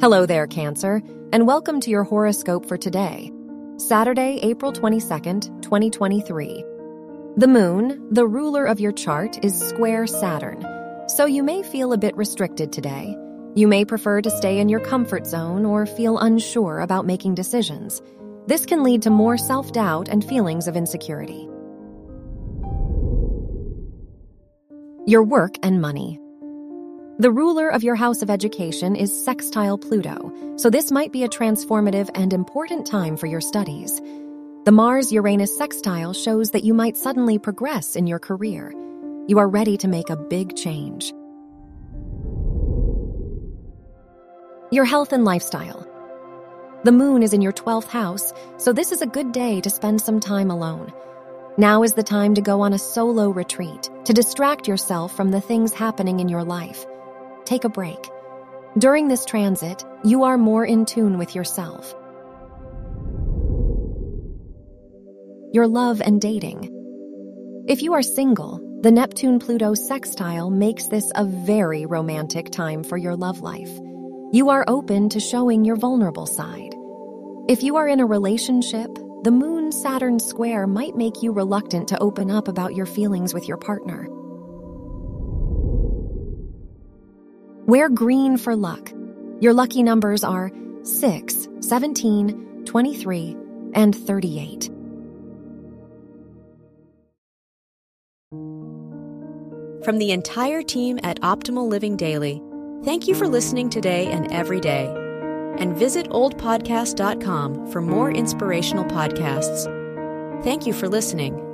Hello there, Cancer, and welcome to your horoscope for today, Saturday, April 22nd, 2023. The moon, the ruler of your chart, is square Saturn, so you may feel a bit restricted today. You may prefer to stay in your comfort zone or feel unsure about making decisions. This can lead to more self doubt and feelings of insecurity. Your work and money. The ruler of your house of education is sextile Pluto, so this might be a transformative and important time for your studies. The Mars Uranus sextile shows that you might suddenly progress in your career. You are ready to make a big change. Your health and lifestyle. The moon is in your 12th house, so this is a good day to spend some time alone. Now is the time to go on a solo retreat to distract yourself from the things happening in your life take a break. During this transit, you are more in tune with yourself. Your love and dating. If you are single, the Neptune Pluto sextile makes this a very romantic time for your love life. You are open to showing your vulnerable side. If you are in a relationship, the Moon Saturn square might make you reluctant to open up about your feelings with your partner. Wear green for luck. Your lucky numbers are 6, 17, 23, and 38. From the entire team at Optimal Living Daily, thank you for listening today and every day. And visit oldpodcast.com for more inspirational podcasts. Thank you for listening.